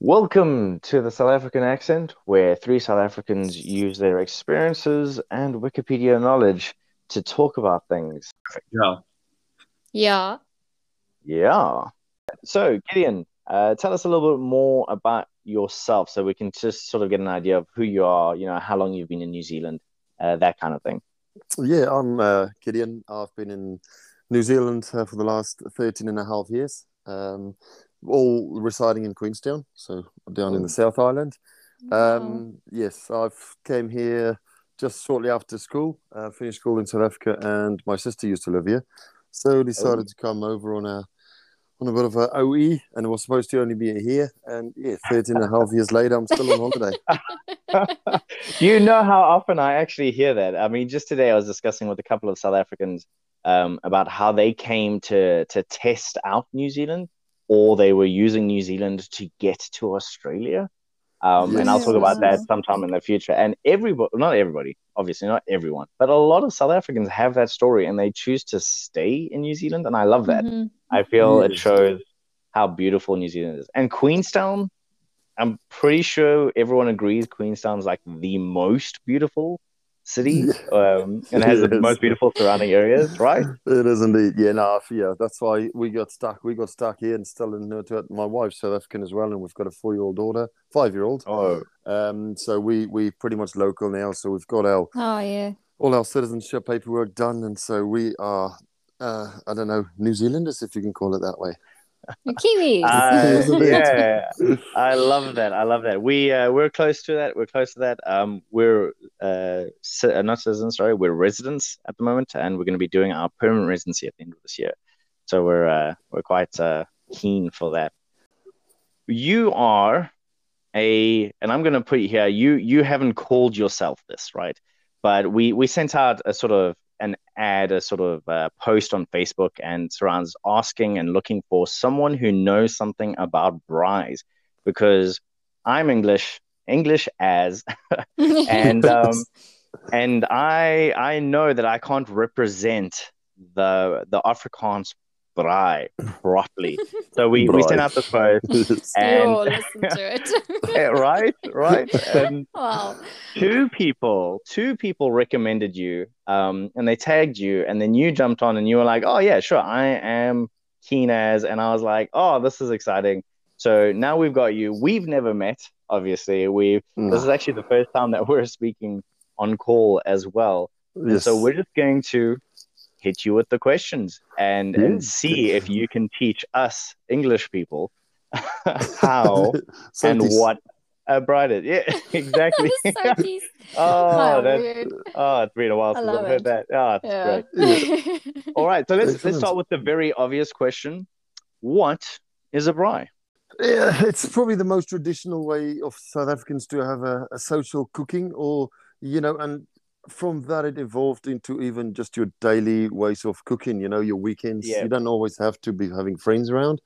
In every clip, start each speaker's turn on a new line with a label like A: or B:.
A: Welcome to the South African accent, where three South Africans use their experiences and Wikipedia knowledge to talk about things.
B: Yeah.
C: Yeah.
A: Yeah. So, Gideon, uh, tell us a little bit more about yourself so we can just sort of get an idea of who you are, you know, how long you've been in New Zealand, uh, that kind of thing.
D: Yeah, I'm uh, Gideon. I've been in New Zealand uh, for the last 13 and a half years, um, all residing in Queenstown, so down in the South Island. Um, yes, I've came here just shortly after school, uh, finished school in South Africa, and my sister used to live here. So decided to come over on a on a bit of a OE, and it was supposed to only be a year. And yeah, 13 and a half years later, I'm still on holiday.
A: you know how often I actually hear that? I mean, just today I was discussing with a couple of South Africans um, about how they came to to test out New Zealand, or they were using New Zealand to get to Australia. Um, And I'll talk about that sometime in the future. And everybody, not everybody, obviously not everyone, but a lot of South Africans have that story, and they choose to stay in New Zealand, and I love that.
C: Mhm.
A: I feel it
D: Yes.
A: shows how beautiful New Zealand is. And Queenstown, I'm pretty sure everyone agrees Queenstown's like the most beautiful city um, and has the most beautiful surrounding areas, right?
D: It is indeed. Yeah, no, yeah. That's why we got stuck. We got stuck here and still in to My wife's South African as well, and we've got a four-year-old daughter, five-year-old.
A: Oh,
D: Um, so we we pretty much local now. So we've got our
C: Oh yeah.
D: all our citizenship paperwork done, and so we are. Uh, I don't know, New Zealanders, if you can call it that way.
C: The Kiwis.
A: Uh, yeah, I love that. I love that. We uh, we're close to that. We're close to that. Um, we're uh, ci- uh, not citizens. Sorry, we're residents at the moment, and we're going to be doing our permanent residency at the end of this year. So we're uh, we're quite uh, keen for that. You are a, and I'm going to put you here. You you haven't called yourself this, right? But we we sent out a sort of an ad, a sort of uh, post on Facebook and surrounds asking and looking for someone who knows something about braais because I'm English, English as, and um, and I I know that I can't represent the the Afrikaans braai properly. So we, we sent out the post,
C: you
A: and
C: listen to it.
A: Right, right, and
C: wow.
A: two people two people recommended you um and they tagged you and then you jumped on and you were like oh yeah sure i am keen as and i was like oh this is exciting so now we've got you we've never met obviously we've this is actually the first time that we're speaking on call as well
D: Yes.
A: so we're just going to hit you with the questions and and see if you can teach us english people how
D: So
A: and
D: this-
A: what a bride is yeah exactly
C: so.
A: Oh,
C: How
A: that,
C: weird.
A: oh, it's been a while since I've heard
C: it.
A: that. Oh, it's
C: Yeah.
A: great. All right, so let's let's start with the very obvious question: What is a braai?
D: Yeah, it's probably the most traditional way of South Africans to have a, a social cooking, or you know, and from that it evolved into even just your daily ways of cooking. You know, your weekends.
A: Yeah.
D: You don't always have to be having friends around,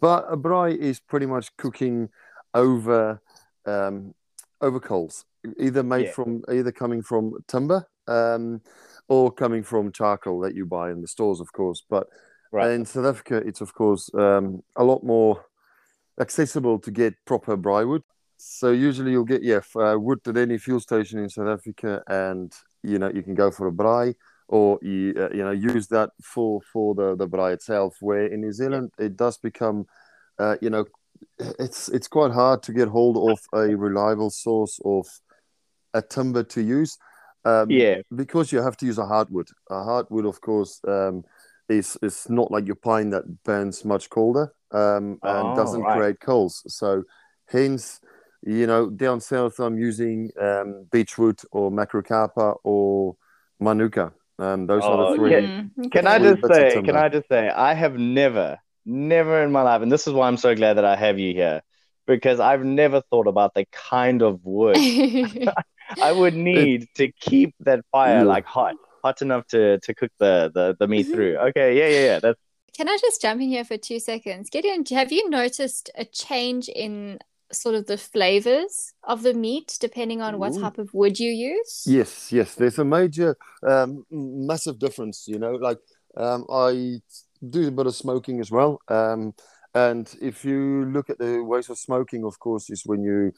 D: but a braai is pretty much cooking over um, over coals, either made
A: Yeah.
D: from either coming from timber um, or coming from charcoal that you buy in the stores, of course. But
A: Right.
D: in South Africa, it's of course um, a lot more accessible to get proper braai wood. So usually you'll get yeah uh, wood at any fuel station in South Africa, and you know you can go for a braai, or you uh, you know use that for for the the braai itself. Where in New Zealand it does become, uh, you know, it's it's quite hard to get hold of a reliable source of a timber to use. Um,
A: Yeah,
D: because you have to use a hardwood. A hardwood, of course, um, is is not like your pine that burns much colder um, and
A: Oh,
D: doesn't
A: right.
D: create coals. So, hence, you know, down south, I'm using um, beechwood or macrocarpa or manuka. Um, those are
A: Oh,
D: the three.
A: yeah.
C: Mm,
A: Can
C: okay.
A: I just say? Can. I just say? I have never, never in my life, and this is why I'm so glad that I have you here, because I've never thought about the kind of wood I would need to keep that fire
D: Yeah.
A: like hot, hot enough to to cook the the, the meat through. Okay, yeah, yeah, yeah. That's
C: Can I just jump in here for two seconds? Gideon, have you noticed a change in sort of the flavors of the meat depending on what
D: Ooh.
C: type of wood you use?
D: Yes, yes. There's a major, um, massive difference. You know, like um, I do a bit of smoking as well. Um, and if you look at the ways of smoking, of course, is when you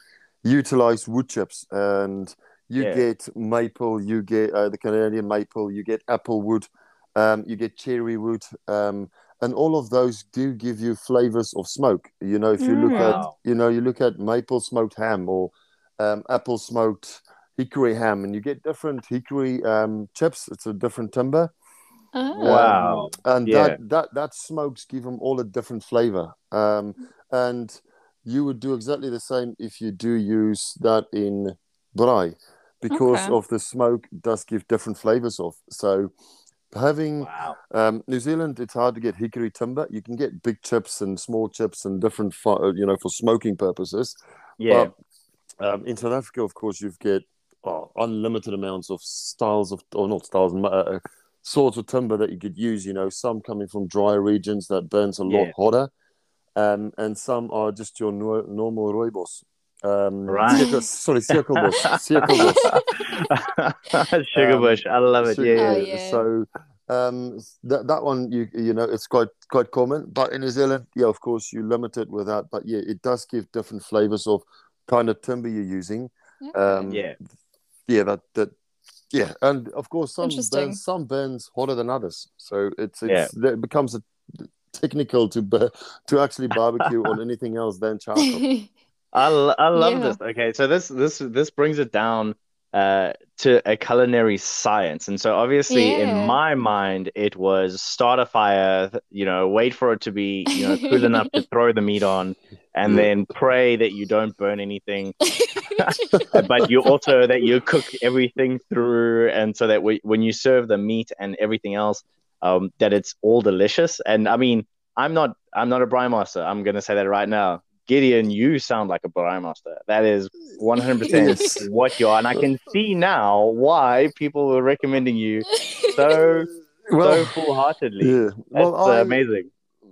D: utilize wood chips and you
A: Yeah.
D: get maple, you get uh, the Canadian maple, you get apple wood, um, you get cherry wood, um, and all of those do give you flavors of smoke. You know, if you look
C: Mm.
D: at, you know, you look at maple smoked ham or um, apple smoked hickory ham, and you get different hickory um, chips. It's a different timber.
C: Ah.
A: Wow.
D: and
A: Yeah.
D: that that that smokes give them all a different flavor. Um, and you would do exactly the same if you do use that in braai, because
C: Okay.
D: of the smoke does give different flavors of. So having
A: Wow.
D: um, New Zealand, it's hard to get hickory timber. You can get big chips and small chips and different, fi- you know, for smoking purposes.
A: Yeah.
D: But um, in South Africa, of course, you've get oh, unlimited amounts of styles of, or not styles, uh, uh, sorts of timber that you could use. You know, some coming from drier regions that burns a lot
A: Yeah.
D: hotter, um, and some are just your normal rooibos. Um,
A: Right.
D: circle- sorry, circle bush, circle bush.
A: Sugar
D: Um,
A: bush. I love it.
D: So,
A: Yeah.
C: Oh,
A: yeah.
C: yeah.
D: So um, that that one you you know it's quite quite common, but in New Zealand, yeah, of course you limit it with that, but yeah, it does give different flavors of kind of timber you're using.
C: Okay.
D: Um,
A: Yeah.
D: yeah, that that yeah, and of course some burns some burns hotter than others, so it's it's it becomes a technical to to actually barbecue on anything else than charcoal.
A: I, I love
C: Yeah.
A: this. Okay, so this this this brings it down uh to a culinary science. And so obviously
C: Yeah.
A: in my mind it was start a fire, you know, wait for it to be, you know, cool enough to throw the meat on and then pray that you don't burn anything. but you also that you cook everything through and so that we, when you serve the meat and everything else um that it's all delicious. And I mean, I'm not I'm not a braai master. I'm going to say that right now. Gideon, you sound like a braai master. That is 100%
D: Yes.
A: what you are. And I can see now why people were recommending you so, so full heartedly.
D: yeah.
A: That's
D: Well, I,
A: amazing.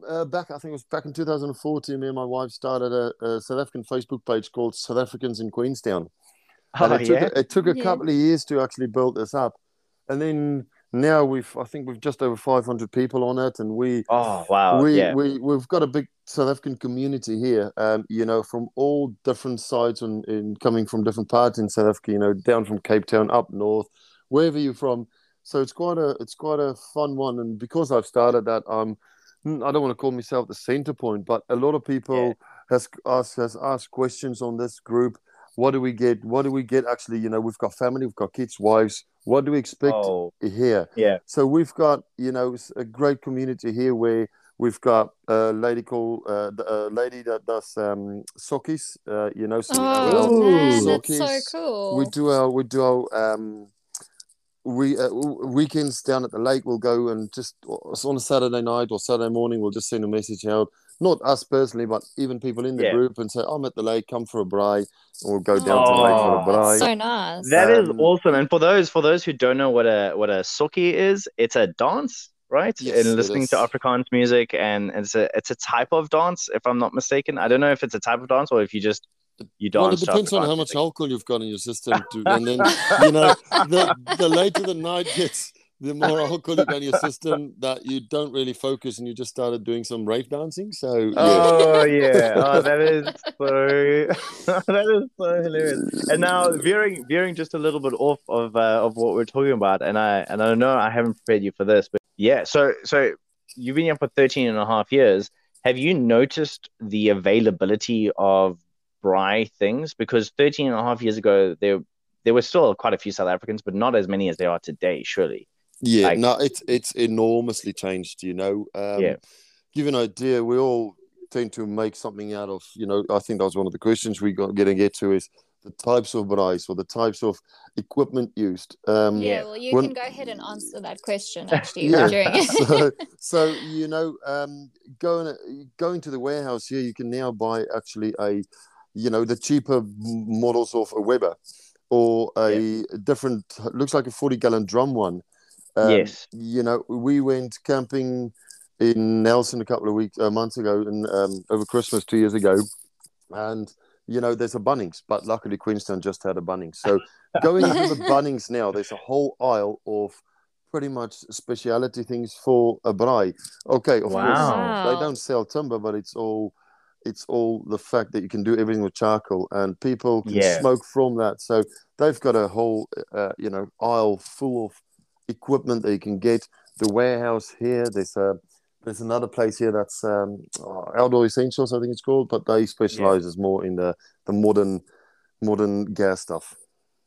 D: uh, back, I think it was back in 2014, me and my wife started a, a South African Facebook page called South Africans in Queenstown. And
A: Oh,
D: it took,
A: yeah.
D: it took a
C: Yeah.
D: couple of years to actually build this up. And then now we've, I think we've just over 500 people on it. And we,
A: Oh, wow.
D: we,
A: yeah.
D: we, we've got a big South African community here, um, you know, from all different sides and, and coming from different parts in South Africa, you know, down from Cape Town, up north, wherever you're from. So it's quite a, it's quite a fun one. And because I've started that, um, I don't want to call myself the center point, but a lot of people has asked has asked questions on this group. What do we get? What do we get? Actually, you know, we've got family, we've got kids, wives. What do we expect
A: Oh,
D: here?
A: yeah.
D: So we've got you know a great community here where we've got a lady called uh, a lady that does um, sokkies. Uh, you know, so
C: Oh
A: Ooh.
C: man, that's so
D: Sokkies.
C: cool.
D: we do our we do our um, we uh, weekends down at the lake. We'll go and just on a Saturday night or Saturday morning. We'll just send a message out. Not us personally, but even people in the
A: Yeah.
D: group and say, "I'm at the lake. Come for a braai," and we'll go down to the lake for a
A: Oh,
D: braai.
C: so nice.
A: That is
D: Um,
A: awesome. And for those for those who don't know what a what a sokkie is, it's a dance, right?
D: Yes,
A: and listening to. Afrikaans music, and it's a it's a type of dance, if I'm not mistaken. I don't know if it's a type of dance or if you just you dance.
D: well, it depends on
A: Afrikaans
D: how much
A: music.
D: alcohol you've got in your system, to, and then you know the the later the night gets, the more alcohol you got in your system that you don't really focus, and you just started doing some rave dancing. So yeah.
A: Oh yeah, oh that is so that is so hilarious. And now veering veering just a little bit off of uh, of what we're talking about, and I and I know I haven't prepared you for this, but yeah, so so you've been here for 13 and a half years. Have you noticed the availability of braai things? Because 13 and a half years ago there there were still quite a few South Africans, but not as many as there are today, surely.
D: Yeah,
A: Like-
D: no, it's it's enormously changed. You know, um,
A: Yeah.
D: Give an idea. We all tend to make something out of. You know, I think that was one of the questions we got to get to is the types of rice or the types of equipment used. Um,
C: yeah,
A: Yeah.
C: well, you
D: When-
C: can go ahead and answer that question actually
D: Yeah.
C: during
D: so, so you know, um, going going to the warehouse here, you can now buy actually a, you know, the cheaper models of a Weber, or a different looks like a forty gallon drum one. Um,
A: Yes.
D: You know, we went camping in Nelson a couple of weeks, uh, months ago, and um, over Christmas two years ago, and you know, there's a Bunnings, but luckily Queenstown just had a Bunnings. So going to the Bunnings now, there's a whole aisle of pretty much speciality things for a braai. Okay, of
A: Wow.
D: course they don't sell timber, but it's all it's all the fact that you can do everything with charcoal and people can
A: Yeah.
D: smoke from that. So they've got a whole uh, you know aisle full of equipment that you can get. The warehouse here, there's a there's another place here that's um, oh, Outdoor Essentials, I think it's called, but they specialize more in the the modern modern gas stuff.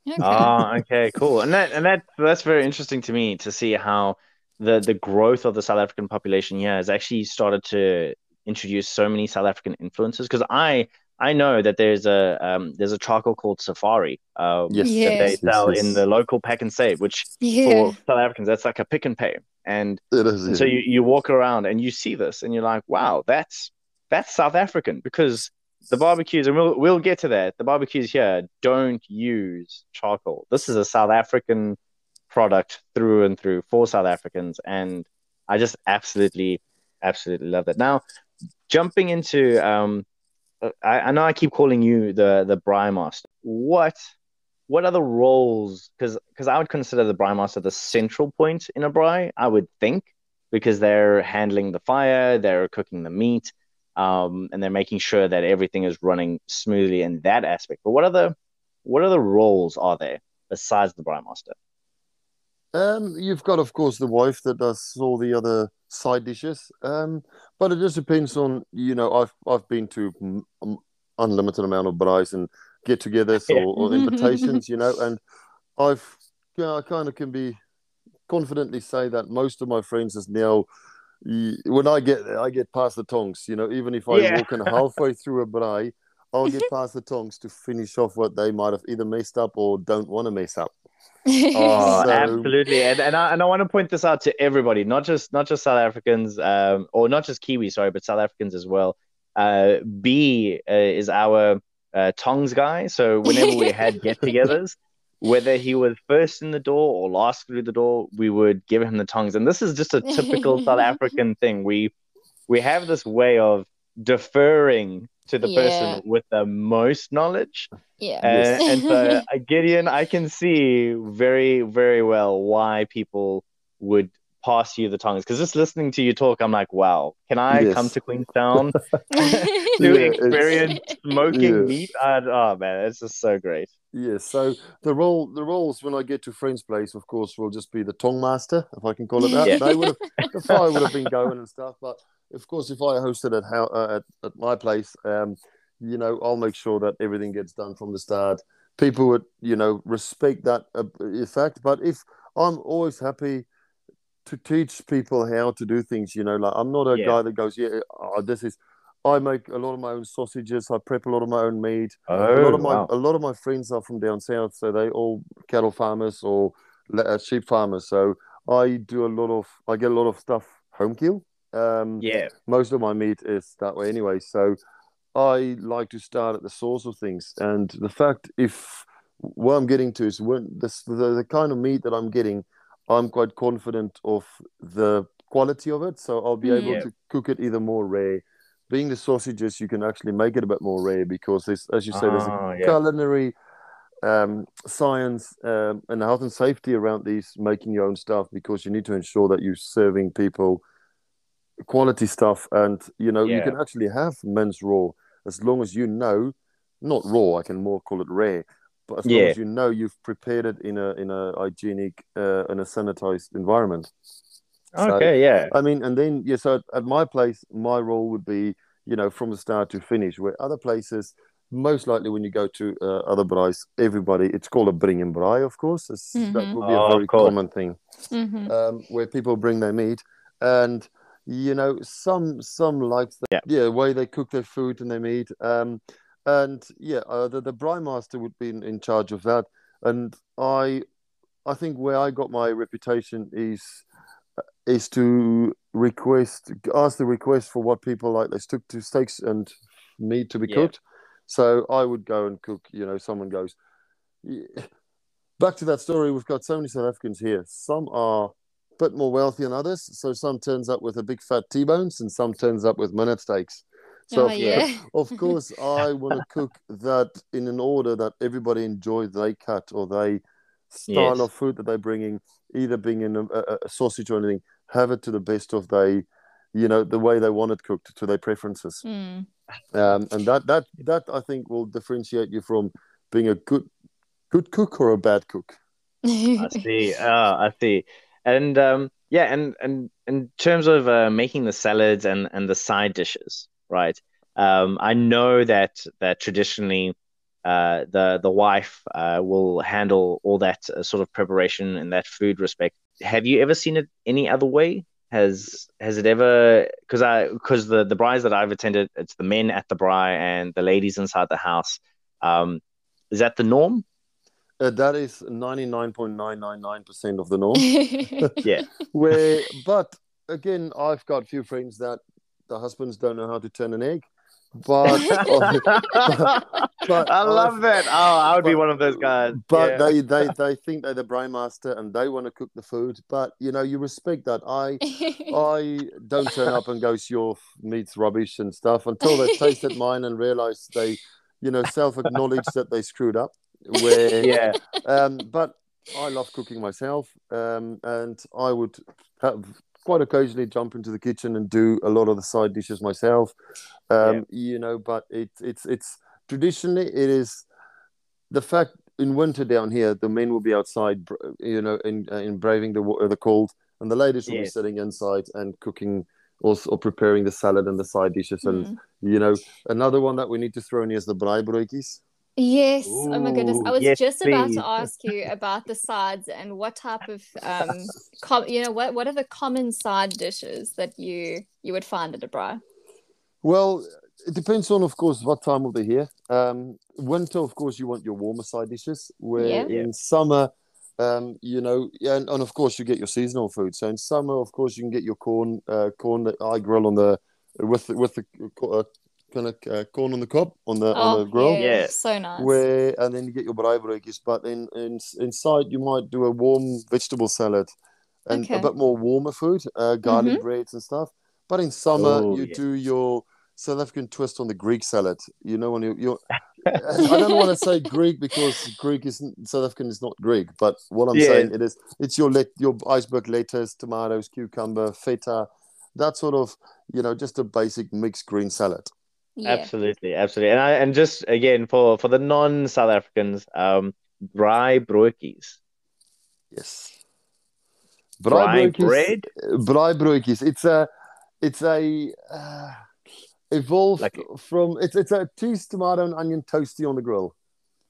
C: Okay.
A: Ah, okay, cool. And that and that that's very interesting to me to see how the the growth of the South African population here has actually started to introduce so many South African influences. Because I I know that there's a um there's a charcoal called Safari uh
D: Yes,
A: that they sell
D: yes,
A: in the local Pak'nSave, which
C: yeah.
A: for South Africans that's like a Pick n Pay. And
D: It is.
A: and so you, you walk around and you see this and you're like, wow, that's that's South African because the barbecues, and we'll we'll get to that. The barbecues here don't use charcoal. This is a South African product through and through for South Africans, and I just absolutely, absolutely love that. Now, jumping into um, I, I know I keep calling you the the Braai Master. What what are the roles? Because because I would consider the Braai Master the central point in a braai, I would think because they're handling the fire, they're cooking the meat, um, and they're making sure that everything is running smoothly in that aspect. But what are the what other roles are there besides the Braai Master?
D: Um, you've got, of course, the wife that does all the other side dishes. Um, but it just depends on, you know, I've I've been to m- unlimited amount of braais and get-togethers
A: Yeah.
D: or, or invitations, you know, and I've, you know, I kind of can be confidently say that most of my friends is now. When I get there, I get past the tongs. You know, even if I
A: Yeah.
D: walk in halfway through a braai, I'll get past the tongs to finish off what they might have either messed up or don't want to mess up.
A: Oh,
D: So-
A: absolutely, and and I, and I want to point this out to everybody, not just not just South Africans, um, or not just Kiwi, sorry, but South Africans as well. Uh, B uh, is our uh, tongs guy, so whenever we had get-togethers, whether he was first in the door or last through the door, we would give him the tongs, and this is just a typical South African thing. We we have this way of deferring to the
C: Yeah.
A: person with the most knowledge.
C: yeah.
A: Uh, and so, uh, Gideon, I can see very, very well why people would pass you the tongues. Because just listening to you talk, I'm like, wow, can I
D: Yes.
A: come to Queenstown to
D: Yeah,
A: experience smoking
D: Yeah.
A: meat? i oh, man, it's just so great.
D: Yes, so the role the roles when I get to friend's place, of course, will just be the tongue master, if I can call it that.
A: Yeah.
D: They would have the fire would have been going and stuff, but of course, if I hosted at how uh, at, at my place, um, you know, I'll make sure that everything gets done from the start. People would, you know, respect that uh, effect. But if I'm always happy to teach people how to do things, you know, like I'm not a
A: Yeah.
D: guy that goes, yeah, oh, this is. I make a lot of my own sausages. I prep a lot of my own meat
A: Oh,
D: a lot of my
A: wow.
D: a lot of my friends are from down south, so they all cattle farmers or uh, sheep farmers. So I do a lot of I get a lot of stuff home kill. Um,
A: Yeah.
D: most of my meat is that way anyway. So I like to start at the source of things, and the fact if what I'm getting to is when this the, the kind of meat that I'm getting, I'm quite confident of the quality of it. So I'll be able
A: Yeah.
D: to cook it either more rare. Being the sausages, you can actually make it a bit more rare because there's, as you say, there's a
A: Oh, yeah.
D: culinary um, science um, and health and safety around these making your own stuff because you need to ensure that you're serving people quality stuff and you know you can actually have men's raw as long as you know not raw i can more call it rare but as long as you know you've prepared it in a in a hygienic uh, in a sanitized environment So-
A: Okay, yeah.
D: I mean, and then yeah. So at, at my place, my role would be, you know, from the start to finish. Where other places, most likely when you go to uh, other braais, everybody, it's called a bring and braai, of course. It's, That would be
A: Oh,
D: a very common thing,
C: Mhm.
D: um, where people bring their meat, and you know, some some likes the
A: Yeah.
D: yeah way they cook their food and their meat. Um, and yeah, uh, the the braai master would be in, in charge of that. And I, I think where I got my reputation is is to request ask the request for what people like. They stick to steaks and meat to be
A: Yeah.
D: cooked. So I would go and cook. You know, someone goes. "Yeah." Back to that story, we've got so many South Africans here. Some are a bit more wealthy than others. So some turns up with a big fat T-bones, and some turns up with minute steaks. So
C: oh
D: of,
C: yeah.
D: of course, I want to cook that in an order that everybody enjoy they cut or they style
A: Yes.
D: of food that they're bringing, either being in a, a, a sausage or anything, have it to the best of they, you know, the way they want it cooked to their preferences.
C: Mm.
D: Um, and that that that I think will differentiate you from being a good good cook or a bad cook.
A: I see. Ah, I see. And um, yeah, and and in terms of uh, making the salads and and the side dishes, right? Um, I know that that traditionally, uh, the the wife uh, will handle all that uh, sort of preparation and that food respect. Have you ever seen it any other way? Has has it ever? Because I because the the braais that I've attended, it's the men at the braai and the ladies inside the house. Um, is that the norm?
D: Uh, that is ninety nine point nine nine nine percent of the norm.
A: Yeah.
D: Where, but again, I've got a few friends that the husbands don't know how to turn an egg. But but
A: I love
D: I've-
A: that. Oh, I would be one of those guys.
D: but
A: Yeah.
D: they, they they think they're the braai master and they want to cook the food. But you know, you respect that. I I don't turn up and go, see your meat's rubbish and stuff until they tasted mine and realize they, you know, self acknowledge that they screwed up. Where
A: yeah,
D: um, but I love cooking myself, um, and I would have quite occasionally jump into the kitchen and do a lot of the side dishes myself. Um, You know, but it, it's it's traditionally it is the fact in winter down here the men will be outside, you know, in uh, in braving the the cold, and the ladies will be sitting inside and cooking or, or preparing the salad and the side dishes. And
C: Mm.
D: you know, another one that we need to throw in is the braaibroodjies.
C: Yes. Oh my goodness. I was
A: yes,
C: just about
A: please.
C: to ask you about the sides and what type of um com you know what what are the common side dishes that you you would find at a braai?
D: Well, it depends on, of course, what time of the year. Um, winter, of course, you want your warmer side dishes. Where
C: Yeah.
A: Yeah.
D: in summer, um, you know, and, and of course, you get your seasonal food. So in summer, of course, you can get your corn, uh, corn that I grill on the with with the uh, kind of uh, corn on the cob on the on
C: Oh,
D: the grill.
C: yeah,
A: Yeah.
C: so nice.
D: Where and then you get your braaibroodjies, but in, in inside you might do a warm vegetable salad and
C: Okay.
D: a bit more warmer food, uh, garlic breads and stuff. But in summer
A: Oh,
D: you
A: yeah.
D: do your South African twist on the Greek salad. You know when you you're, I don't want to say Greek because Greek is South African is not Greek, but what I'm
A: Yeah.
D: saying it is it's your let your iceberg lettuce, tomatoes, cucumber, feta, that sort of you know just a basic mixed green salad.
C: Yeah.
A: absolutely, absolutely. And I and just again for for the non-South Africans, um, braai broodjies,
D: Yes.
A: braai
D: Braaibroodjies-
A: bread.
D: braaibroodjies. It's a, it's a uh, evolved
A: Like-
D: from it's it's a cheese, tomato, and onion toasty on the grill.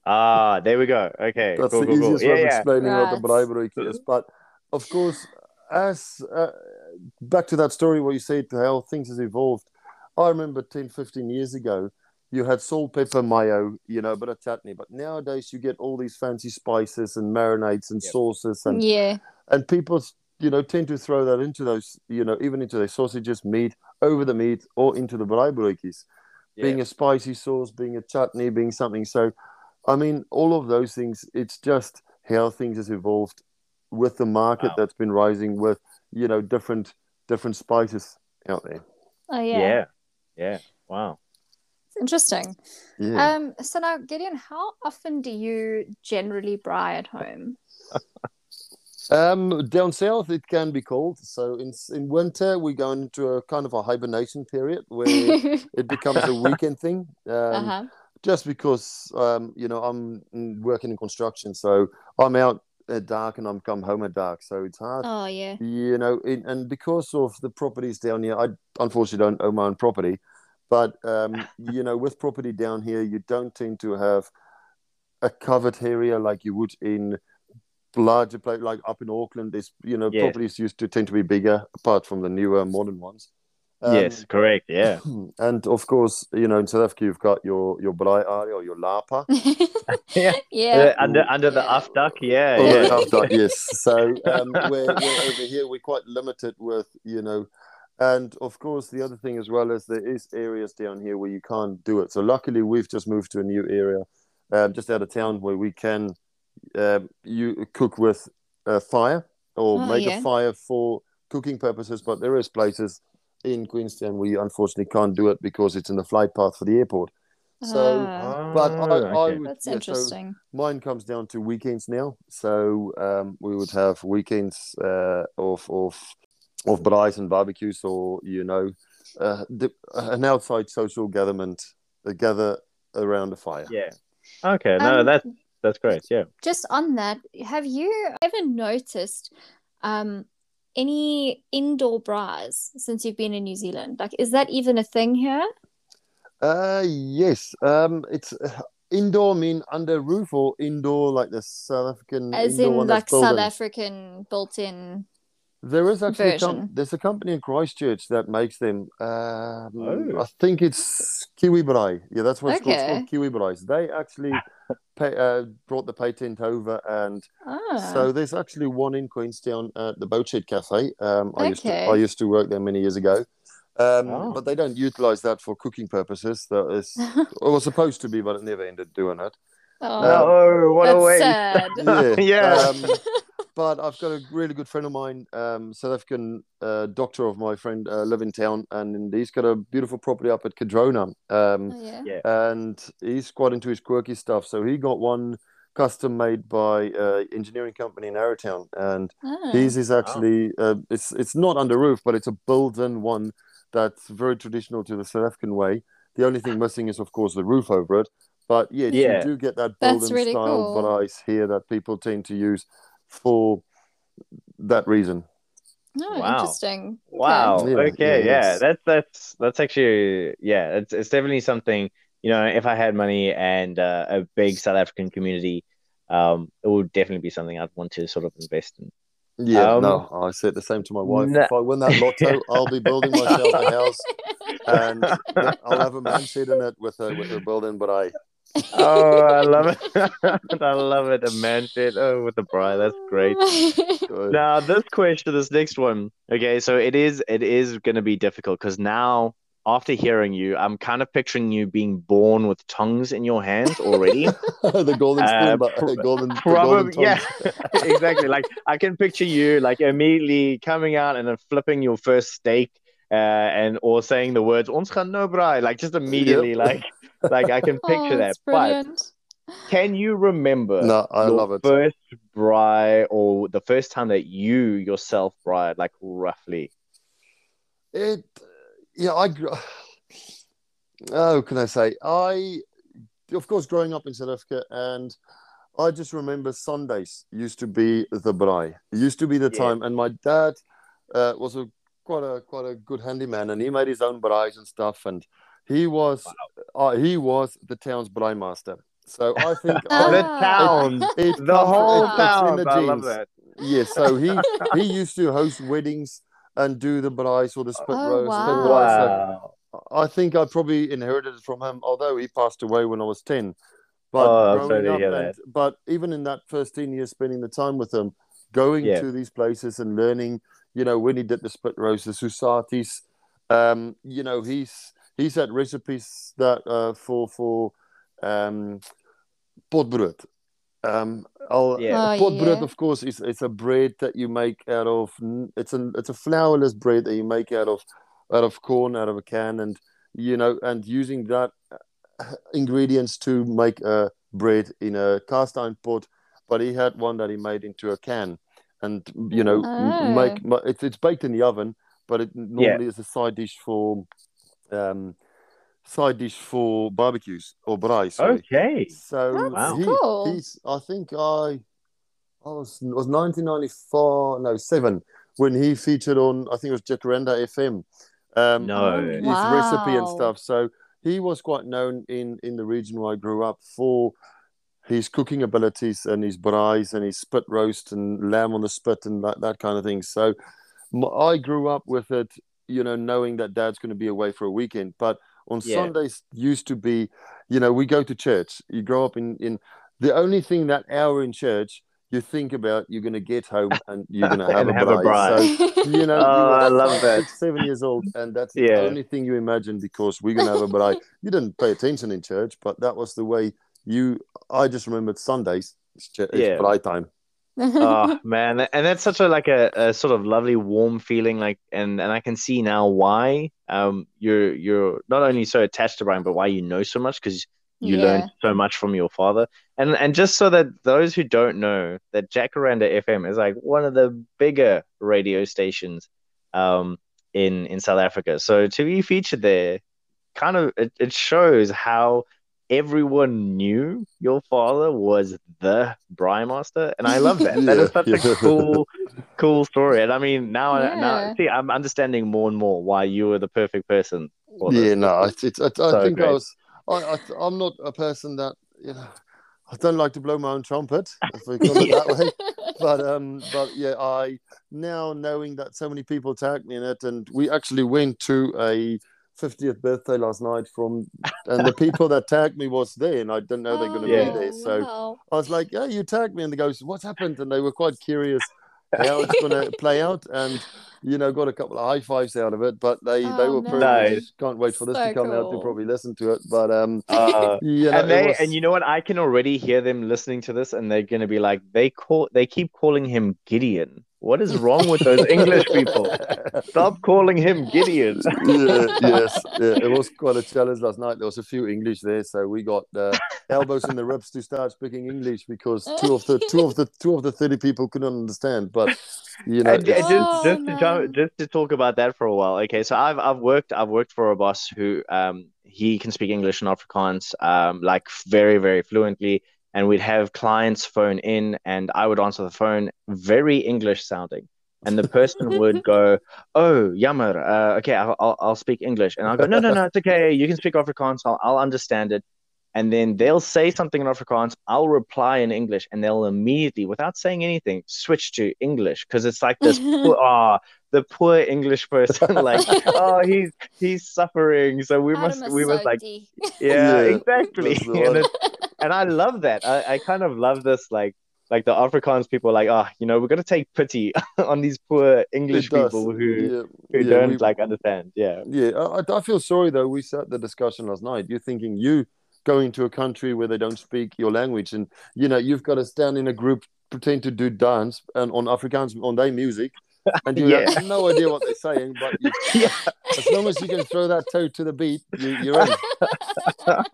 A: Ah, there we go. Okay,
D: That's
A: cool,
D: the
A: cool, cool.
D: easiest
A: Yeah,
D: way of
A: yeah.
D: explaining what the
C: Right.
D: braaibroodjie is. But of course, as uh, back to that story where you said how things has evolved. I remember 10, 15 years ago, you had salt, pepper, mayo, you know, a bit of chutney. But nowadays, you get all these fancy spices and marinades and
A: Yep.
D: sauces and
C: Yeah.
D: and people you know tend to throw that into those you know even into their sausages meat over the meat or into the braaibroodjies
A: Yeah.
D: being a spicy sauce being a chutney being something so i mean all of those things it's just how things has evolved with the market
A: Wow.
D: that's been rising with you know different different spices out there
C: Oh yeah.
A: yeah, yeah. Wow.
C: It's interesting.
D: yeah
C: Um so now Gideon, how often do you generally braai at home?
D: Um, down south, it can be cold. So in in winter, we go into a kind of a hibernation period where it becomes a weekend thing. Um,
C: uh-huh.
D: Just because um, you know I'm working in construction, so I'm out at dark and I'm come home at dark, so it's hard.
C: Oh yeah.
D: You know, in, and because of the properties down here, I unfortunately don't own my own property, but um, you know, with property down here, you don't tend to have a covered area like you would in larger place like up in Auckland. There's you know
A: Yes.
D: properties used to tend to be bigger, apart from the newer modern ones. Um,
A: yes, correct. Yeah.
D: and of course, you know, in South Africa, you've got your your braai area or your lapa.
A: Yeah.
C: yeah.
A: Uh, under under the
C: Yeah.
A: afdak. Yeah,
D: Oh,
A: yeah.
D: yeah, yes. So um, we're, we're over here, we're quite limited with, you know, and of course, the other thing as well is there is areas down here where you can't do it. So luckily, we've just moved to a new area, uh, just out of town, where we can uh, you cook with uh, fire or
C: Oh,
D: make
C: yeah.
D: a fire for cooking purposes. But there is places in Queenstown, we unfortunately can't do it because it's in the flight path for the airport. So,
C: Ah,
D: but I, I would.
C: that's
D: yeah, so
C: interesting.
D: mine comes down to weekends now. So um, we would have weekends uh, of of of braais and barbecues, or you know, uh, the, an outside social gatherment, uh, gather around a fire.
A: Yeah. Okay. No,
C: Um,
A: that's that's great. Yeah.
C: Just on that, have you ever noticed um, any indoor braais since you've been in New Zealand? Like, is that even a thing here?
D: Uh, yes. Um, it's uh, indoor mean under roof or indoor like the South African
C: As in, like South? African built-in.
D: There is actually a com- there's a company in Christchurch that makes them. Um,
A: Oh.
D: I think it's Kiwi Braai. Yeah, that's what it's called. It's called Kiwi Braais. They actually pay, uh, brought the patent over, and
C: Ah,
D: so there's actually one in Queenstown at the Boatshed Cafe. Um, I used to
C: Okay.
D: I used to work there many years ago. Um,
A: Oh.
D: But they don't utilize that for cooking purposes. That is, it was supposed to be, but it never ended doing it.
C: oh,
A: No, what a
C: that's
A: waste.
C: sad.
D: Yeah.
A: Yeah.
D: But I've got a really good friend of mine, um, South African uh, doctor of my friend, uh, live in town, and he's got a beautiful property up at Cardrona. Um,
C: Oh, yeah.
A: Yeah.
D: and he's quite into his quirky stuff. So he got one custom made by uh, engineering company in Arrowtown, and
C: Ah.
D: his is actually uh, it's it's not under roof, but it's a built-in one that's very traditional to the South African way. The only thing missing is, of course, the roof over it. But yes,
A: Yeah.
D: you do get that
C: That's
D: built-in
C: really
D: style
C: cool.
D: braais here that people tend to use for that reason.
C: Oh,
A: Wow.
C: interesting.
A: Wow.
D: Yeah,
A: okay.
D: yeah,
A: Yeah. That's that's that's actually yeah. It's it's definitely something. You know, if I had money and uh, a big South African community, um, it would definitely be something I'd want to sort of invest in.
D: Yeah,
A: Um,
D: no, I said the same to my wife.
A: no.
D: If I win that lotto, I'll be building myself a house, and I'll have a man shed in it with a with a building. But I,
A: Oh, I love it. I love it. A man shed. Oh, with the braai. That's great. Now, this question, this next one. Okay, so it is it is going to be difficult because now, after hearing you, I'm kind of picturing you being born with tongues in your hands already.
D: the golden
A: Uh,
D: spoon, but
A: pr-
D: golden, the golden
A: Probably, yeah, exactly. Like I can picture you like immediately coming out and then flipping your first steak, uh, and or saying the words "ons gaan nou braai," like just immediately, like like I can picture
C: oh,
A: that.
C: that's
A: But can you remember
D: No, I
A: your
D: love it.
A: first braai or the first time that you yourself braaied, like roughly?
D: It, yeah, I. Oh, can I say I? Of course, growing up in South Africa, and I just remember Sundays used to be the braai. It used to be the
A: Yeah.
D: time, and my dad uh, was a quite a quite a good handyman, and he made his own braais and stuff, and he was uh, he was the town's braai master. So I think
C: Ah.
A: the town,
D: it
A: the
D: comes-
A: whole
D: it- it's in
A: town.
D: the
A: I love
D: genes.
A: that.
D: Yeah, so he he used to host weddings and do the braais or the spit
C: Oh,
D: roast. spit
C: wow.
D: So I think I probably inherited it from him, although he passed away when I was 10. But
A: Oh, I'm
D: growing
A: sorry to
D: up,
A: hear
D: and, but even in that first 10 years spending the time with him, going
A: Yeah.
D: to these places and learning, you know, when he did the spit roast, the sosaties, um, you know, he's he's had recipes that uh, for for um, potbrood. Um, I'll,
A: Yeah.
C: Oh,
D: potbrood,
C: yeah.
D: of course, is it's a bread that you make out of. It's a it's a flourless bread that you make out of out of corn, out of a can, and you know, and using that uh, ingredients to make a bread in a cast iron pot. But he had one that he made into a can, and you know,
C: Oh.
D: make ma- it's it's baked in the oven, but it normally is a side dish for um side dish for barbecues or braai. Sorry.
A: Okay.
D: So
C: That's
A: Wow.
D: he,
C: cool.
D: he's I think I I was was 1994 no seven when he featured on I think it was Jacaranda FM. Um,
A: No.
D: his
C: Wow.
D: recipe and stuff. So he was quite known in in the region where I grew up for his cooking abilities and his braais and his spit roast and lamb on the spit and that, that kind of thing. So I grew up with it, you know, knowing that dad's going to be away for a weekend. But on
A: Yeah.
D: Sundays used to be, you know, we go to church. You grow up in, in the only thing that hour in church you think about, you're going to get home and you're going to have, a,
A: have.
D: So, you know,
A: Oh, I love that.
D: six, seven years old, and that's
A: Yeah.
D: the only thing you imagine because we're gonna have a braai. You didn't pay attention in church, but that was the way you. I just remembered Sundays. It's, ch- it's
A: Yeah.
D: braai time.
A: oh man, and that's such a like a, a sort of lovely, warm feeling. Like, and and I can see now why um you're you're not only so attached to Brian, but why you know so much because you
C: Yeah.
A: learned so much from your father. And and just so that those who don't know that Jacaranda FM is like one of the bigger radio stations um in in South Africa. So to be featured there kind of it, it shows how everyone knew your father was the Braai Master. And I love that. that is
D: Yeah,
A: such a cool cool story. And I mean now I now see I'm understanding more and more why you were the perfect person for.
D: Yeah, no, it's, it's, I, I
A: So
D: think I was. I, I, I'm not a person that you know. I don't like to blow my own trumpet, if we call it that way. But um, but yeah, I now knowing that so many people tagged me in it, and we actually went to a 50th birthday last night from, and the people that tagged me was there, and I didn't know they're going to
A: Yeah.
D: be there. So
C: wow.
D: I was like, "Yeah, you tagged me," and they goes, "What's happened?" And they were quite curious how it's going to play out, and you know, got a couple of high fives out of it. But they they
C: Oh,
D: were
C: nice.
D: pretty.
A: Nice.
D: Can't wait for this
C: So
D: to come out to
C: cool.
D: probably listen to it. But um,
A: Uh,
D: you know,
A: and
D: it
A: they
D: was-
A: and you know what I can already hear them listening to this and they're gonna be like they call they keep calling him Gideon. What is wrong with those English people? Stop calling him Gideon.
D: yeah, yes, yeah. It was quite a challenge last night. There was a few English there, so we got uh, elbows in the ribs to start speaking English because two of the two of the two of the thirty people couldn't understand. But you know,
A: And,
D: it's-
A: just
C: Oh,
A: just to jump, just to talk about that for a while. Okay, so I've I've worked I've worked for a boss who um he can speak English and Afrikaans um like very very fluently, and we'd have clients phone in, and I would answer the phone very English sounding, and the person would go, "Oh, jammer uh, okay, I'll, I'll I'll speak English," and I'll go, "No, no, no, it's okay. You can speak Afrikaans. I'll I'll understand it." And then they'll say something in Afrikaans. I'll reply in English, and they'll immediately, without saying anything, switch to English because it's like this. poor, ah, the poor English person, like, oh, he's he's suffering. So we must, we must like, yeah,
D: Yeah,
A: exactly. And,
D: one.
A: it, and I love that. I, I kind of love this, like, like the Afrikaans people, like, oh, you know, we're gonna take pity on these poor English people who
D: yeah,
A: who
D: yeah,
A: don't
D: we-
A: like understand. Yeah.
D: Yeah, I, I feel sorry though. We sat the discussion last night. You're thinking you going to a country where they don't speak your language, and you know you've got to stand in a group, pretend to do dance and on Afrikaans on their music, and you
A: Yeah.
D: have no idea what they're saying. But you,
A: Yeah.
D: as long as you can throw that toe to the beat, you, you're in.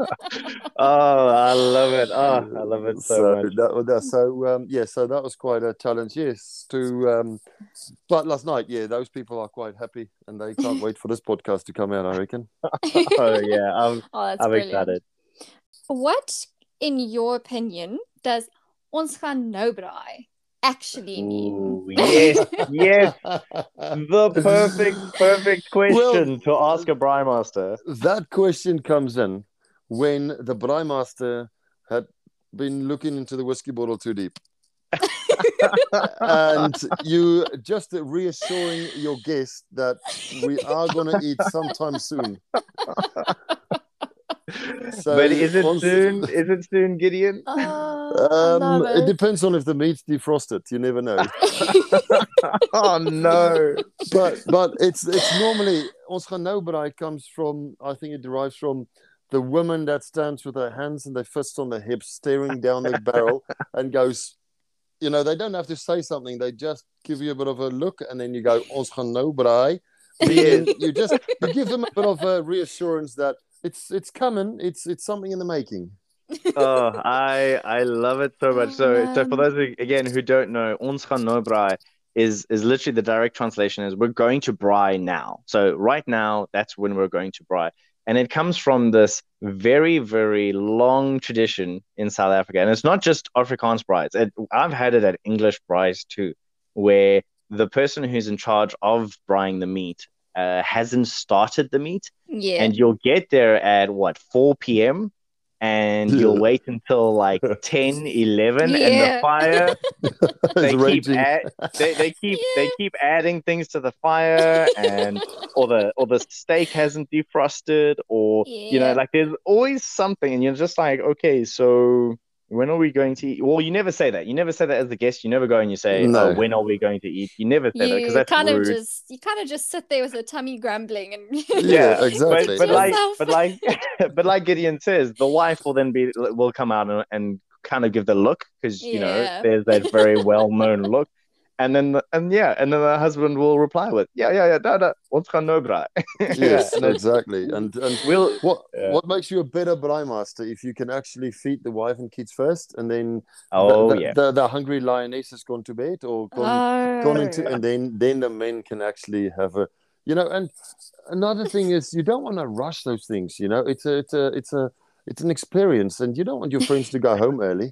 A: Oh, I love it. Oh, I love it so, much.
D: That, was- that, so um, yeah, so that was quite a challenge. Yes, to um, but last night, yeah, those people are quite happy, and they can't wait for this podcast to come out. I reckon.
A: Oh yeah, I'm
C: Oh, that's
A: I'm excited.
C: What, in your opinion, does ons gaan nou braai actually mean?
A: Ooh, yes, yes. The perfect, perfect question to ask a Braai Master.
D: that question comes in when the Braai Master had been looking into the whiskey bottle too deep. and you just reassuring your guest that we are going to eat sometime soon. So
A: but is it
D: once-
A: soon? Is it soon, Gideon?
C: Oh,
D: Um, it
C: it.
D: depends on if the meat's defrosted. You never know.
A: oh no!
D: but but it's it's normally ons gaan nou braai comes from I think it derives from the woman that stands with her hands and their fists on their hips, staring down the barrel, and goes, you know, they don't have to say something; they just give you a bit of a look, and then you go, ons gaan nou braai. You just you give them a bit of a reassurance that it's it's coming, it's it's something in the making.
A: Oh, I I love it so much.
C: Oh,
A: So so for those who, again who don't know, ons gaan nou braai is is literally the direct translation is we're going to braai now. So right now, that's when we're going to braai. And it comes from this very, very long tradition in South Africa. And it's not just Afrikaans braais. It, I've had it at English braais too, where the person who's in charge of braaiing the meat uh, hasn't started the meat
C: yeah.
A: and you'll get there at what 4 p.m and you'll wait until like 10 11 and the fire. They keep add, they, they keep they keep adding things to the fire and or the or the steak hasn't defrosted or you know like there's always something and you're just like okay so when are we going to eat? Well you never say that. You never say that as the guest. You never go and you say oh,
D: No.
A: oh when are we going to eat? You never say that because
C: you
A: that's
C: kind
A: rude.
C: of just you kind of just sit there with a tummy grumbling and
D: Yeah,
A: but
D: exactly.
A: but like but like but like Gideon says, the wife will then be will come out and, and kind of give the look because you know there's that very well known look, and then the, and yeah, and then the husband will reply with yeah yeah yeah da da ons gaan nou braai.
D: Yes,
A: and
D: exactly. And and
A: we'll
D: what
A: Yeah.
D: what makes you a better braai master if you can actually feed the wife and kids first, and then
A: oh
D: the, the,
A: yeah
D: the, the hungry lioness has gone to bed or gone
C: Oh.
D: gone into, oh. and then then the men can actually have a you know. And another thing is you don't want to rush those things. You know, it's a it's a it's a it's an experience, and you don't want your friends to go home early.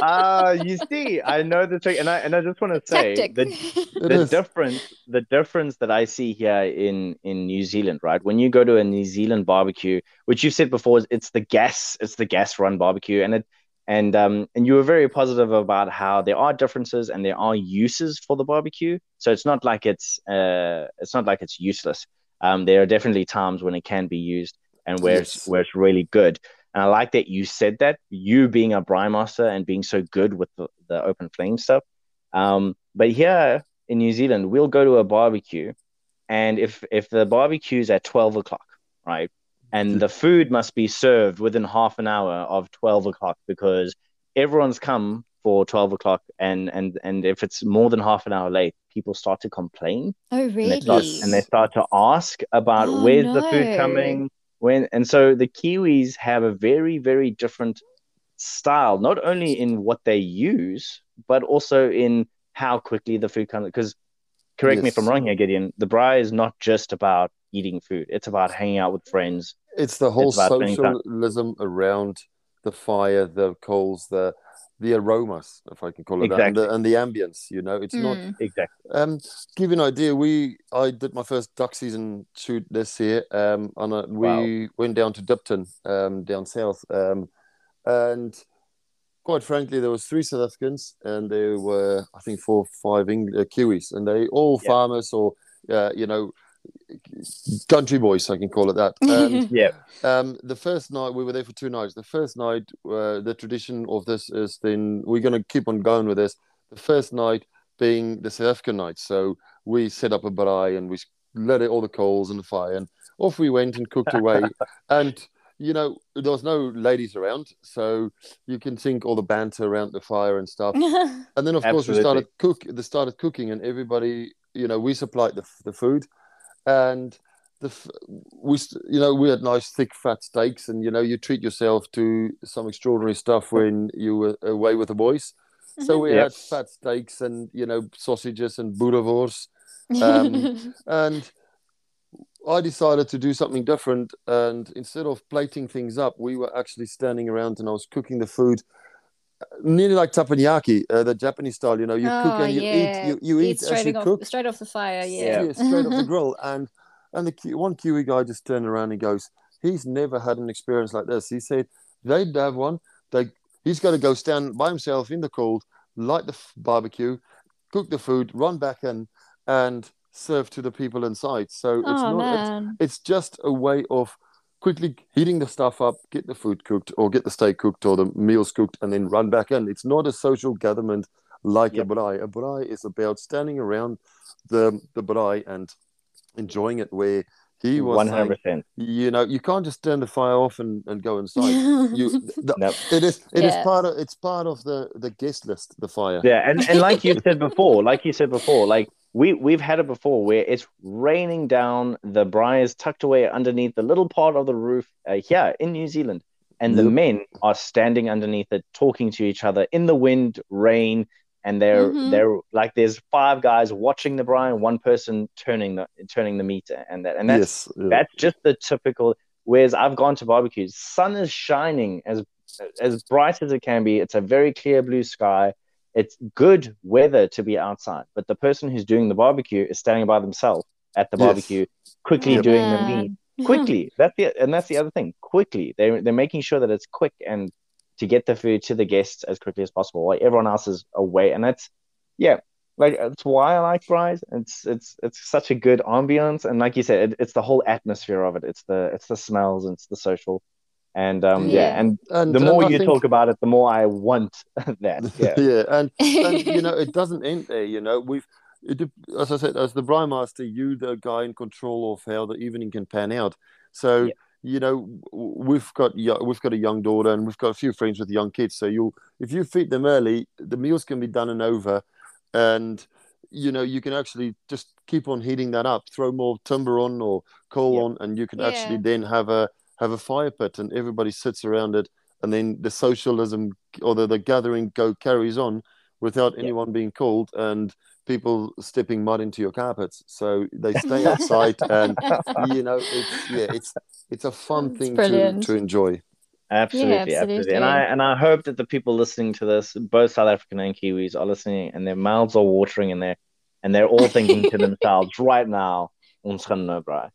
A: Ah, you see, I know the trick, and I and I just want to say
C: Tactic.
A: that
D: It
A: the difference the difference that I see here in in New Zealand, right? When you go to a New Zealand barbecue, which you've said before, is it's the gas, it's the gas run barbecue, and it and um and you were very positive about how there are differences and there are uses for the barbecue. So it's not like it's uh it's not like it's useless. Um, there are definitely times when it can be used and where it's where it's really good. And I like that you said that you being a braai master and being so good with the, the open flame stuff. Um, but here in New Zealand, we'll go to a barbecue, and if if the barbecue's at twelve o'clock, right, and the food must be served within half an hour of twelve o'clock because everyone's come for twelve o'clock, and and and if it's more than half an hour late, people start to complain
C: Oh,
A: and they
C: really?
A: start and they start to ask about
C: Oh,
A: where's the food coming when and so the Kiwis have a very very different style not only in what they use but also in how quickly the food comes because correct me if I'm wrong here Gideon the braai is not just about eating food it's about hanging out with friends.
D: It's the whole
A: It's about spending time-
D: socialism around the fire, the coals, the the aromas, if I can call it that, and the, and the ambience. You know, it's not.
C: Mm.
A: exactly
D: Um, give you an idea, we I did my first duck season shoot this year. Um, on a, we went down to Dipton, um, down south, um, and quite frankly, there was three South Africans, and there were I think four, or five Eng- uh, Kiwis, and they all
A: Yeah.
D: farmers or uh, you know, country boys, I can call it that. And
A: yeah
D: um, the first night we were there for two nights. The first night, uh, the tradition of this is then we're going to keep on going with this. The first night being the South African night, so we set up a braai and we lit all the coals and the fire, and off we went and cooked away. and you know there was no ladies around, so you can think all the banter around the fire and stuff. And then of course we started cook. They started cooking, and everybody, you know, we supplied the the food, and the we, you know, we had nice thick fat steaks, and you know, you treat yourself to some extraordinary stuff when you were away with the boys. So we
A: Yep.
D: had fat steaks and you know sausages and boerewors, um, and I decided to do something different. And instead of plating things up, we were actually standing around, and I was cooking the food. Uh, Nearly like teppanyaki, uh, the Japanese style. You know, you cook
C: Oh,
D: and you
C: yeah.
D: eat. You, you eat, as
C: straight
D: you
C: off,
D: cook.
C: straight off the fire.
A: Yeah.
C: Yeah.
D: Yeah, straight off the grill. And and the one Kiwi guy just turned around and goes, he's never had an experience like this. He said they'd have one. They he's got to go stand by himself in the cold, light the f- barbecue, cook the food, run back in, and serve to the people inside. So it's
C: oh
D: not. It's, it's just a way of quickly heating the stuff up, get the food cooked, or get the steak cooked, or the meals cooked, and then run back in. It's not a social gathering like
A: Yep.
D: a braai. A braai is about standing around the the braai and enjoying it. Where he was
A: hundred percent
D: you know, you can't just turn the fire off and, and go inside. you, the,
A: no
D: it is it is
C: Yeah.
D: part of it's part of the the guest list. The fire.
A: Yeah, and, and like you said before, like you said before, like we we've had it before where it's raining down, the braai is tucked away underneath the little part of the roof uh, here in New Zealand, and the men are standing underneath it, talking to each other in the wind, rain, and they're
C: Mhm.
A: they're like there's five guys watching the braai and one person turning the turning the meat and that and that's
D: yes. yeah.
A: that's just the typical. Whereas I've gone to barbecues, sun is shining as as bright as it can be. It's a very clear blue sky. It's good weather to be outside, but the person who's doing the barbecue is standing by themselves at the
D: Yes.
A: barbecue, quickly
C: Oh,
A: doing the meat quickly. That's the and that's the other thing. Quickly, they they're making sure that it's quick and to get the food to the guests as quickly as possible. While everyone else is away, and that's yeah, like that's why I like braais. It's it's it's such a good ambiance, and like you said, it, it's the whole atmosphere of it. It's the it's the smells, and it's the social, and um yeah,
C: Yeah.
A: and
D: And
A: the
D: and
A: more
D: I
A: you
D: think-
A: talk about it, the more I want that. Yeah,
D: yeah, and and you know it doesn't end there. You know we've. It, as I said, as the Braai Master, you the guy in control of how the evening can pan out. So
A: Yeah.
D: you know, we've got we've got a young daughter and we've got a few friends with young kids. So you, if you feed them early, the meals can be done and over, and you know you can actually just keep on heating that up. Throw more timber on or coal yep. on, and you can yeah. actually then have a have a fire pit, and everybody sits around it, and then the socialism or the, the gathering go carries on without anyone being called and people stepping mud into your carpets. So they stay outside, and you know, it's yeah, it's it's a fun it's thing to, to enjoy.
A: Absolutely, yeah, absolutely, absolutely. And I and I hope that the people listening to this, both South African and Kiwis, are listening, and their mouths are watering, and they're and they're all thinking to themselves right now, "Ons gaan nou braai."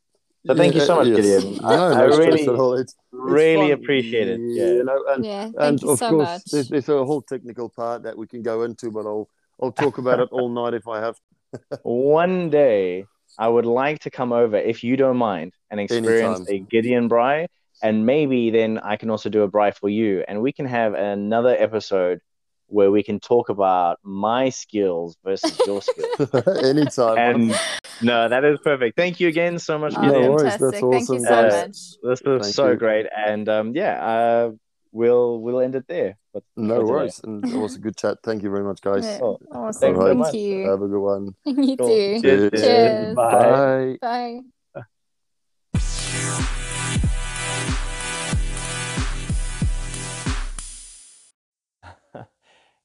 A: So thank yeah, you so much, yes. Gideon. No, I, no I really, it's, really fun. appreciate it. Yeah, you
D: know, and,
C: yeah,
D: and of
C: so
D: course,
C: much.
D: there's, there's, a whole technical part that we can go into, but I'll I'll talk about it all night if I have.
A: One day, I would like to come over if you don't mind and experience Anytime. a Gideon braai, and maybe then I can also do a braai for you, and we can have another episode where we can talk about my skills versus your skills.
D: Anytime.
A: And no, that is perfect. Thank you again so much.
C: Oh, no worries. That's awesome. Thank you so uh, much.
A: This was Thank so you. great. And um, yeah, uh, we'll we'll end it there.
D: But no worries. And it was a good chat. Thank you very much, guys.
C: Yeah. Oh, awesome. Thank right. you.
D: Have a good one.
C: you cool. too.
A: Cheers.
C: Cheers.
A: Bye.
C: Bye.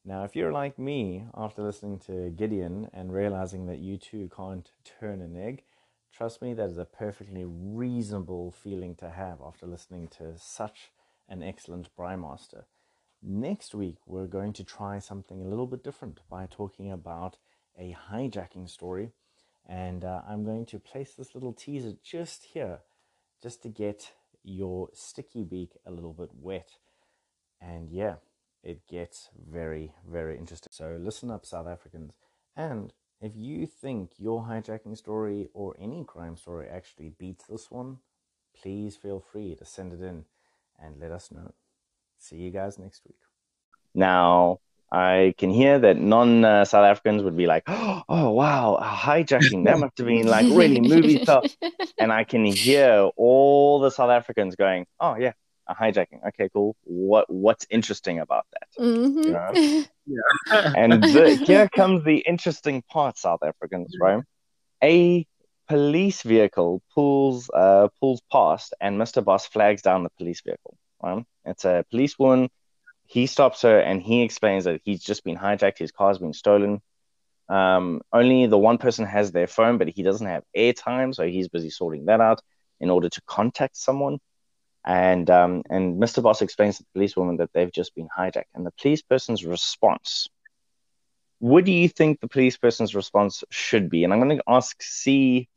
A: Now, if you're like me after listening to Gideon and realizing that you too can't turn an egg, trust me, that is a perfectly reasonable feeling to have after listening to such an excellent braai master. Next week, we're going to try something a little bit different by talking about a hijacking story. And uh, I'm going to place this little teaser just here, just to get your sticky beak a little bit wet. And yeah, it gets very, very interesting. So listen up, South Africans. And if you think your hijacking story or any crime story actually beats this one, please feel free to send it in and let us know. See you guys next week. Now, I can hear that non uh, South Africans would be like, oh, wow, hijacking. That must have been like really movie stuff. And I can hear all the South Africans going, oh, yeah, a hijacking. Okay, cool. What what's interesting about that?
C: Mm-hmm. You know?
A: yeah. and the, here comes the interesting part, South Africans, right? A police vehicle pulls uh, pulls past, and Mr. Boss flags down the police vehicle. Right? It's a policewoman. He stops her and he explains that he's just been hijacked. His car's been stolen. Um, only the one person has their phone, but he doesn't have airtime, so he's busy sorting that out in order to contact someone. And um, and Mr. Boss explains to the policewoman that they've just been hijacked. And the police person's response, what do you think the police person's response should be? And I'm going to ask C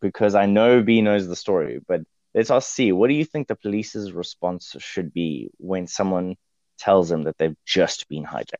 A: because I know B knows the story, but let's ask C. What do you think the police's response should be when someone tells them that they've just been hijacked?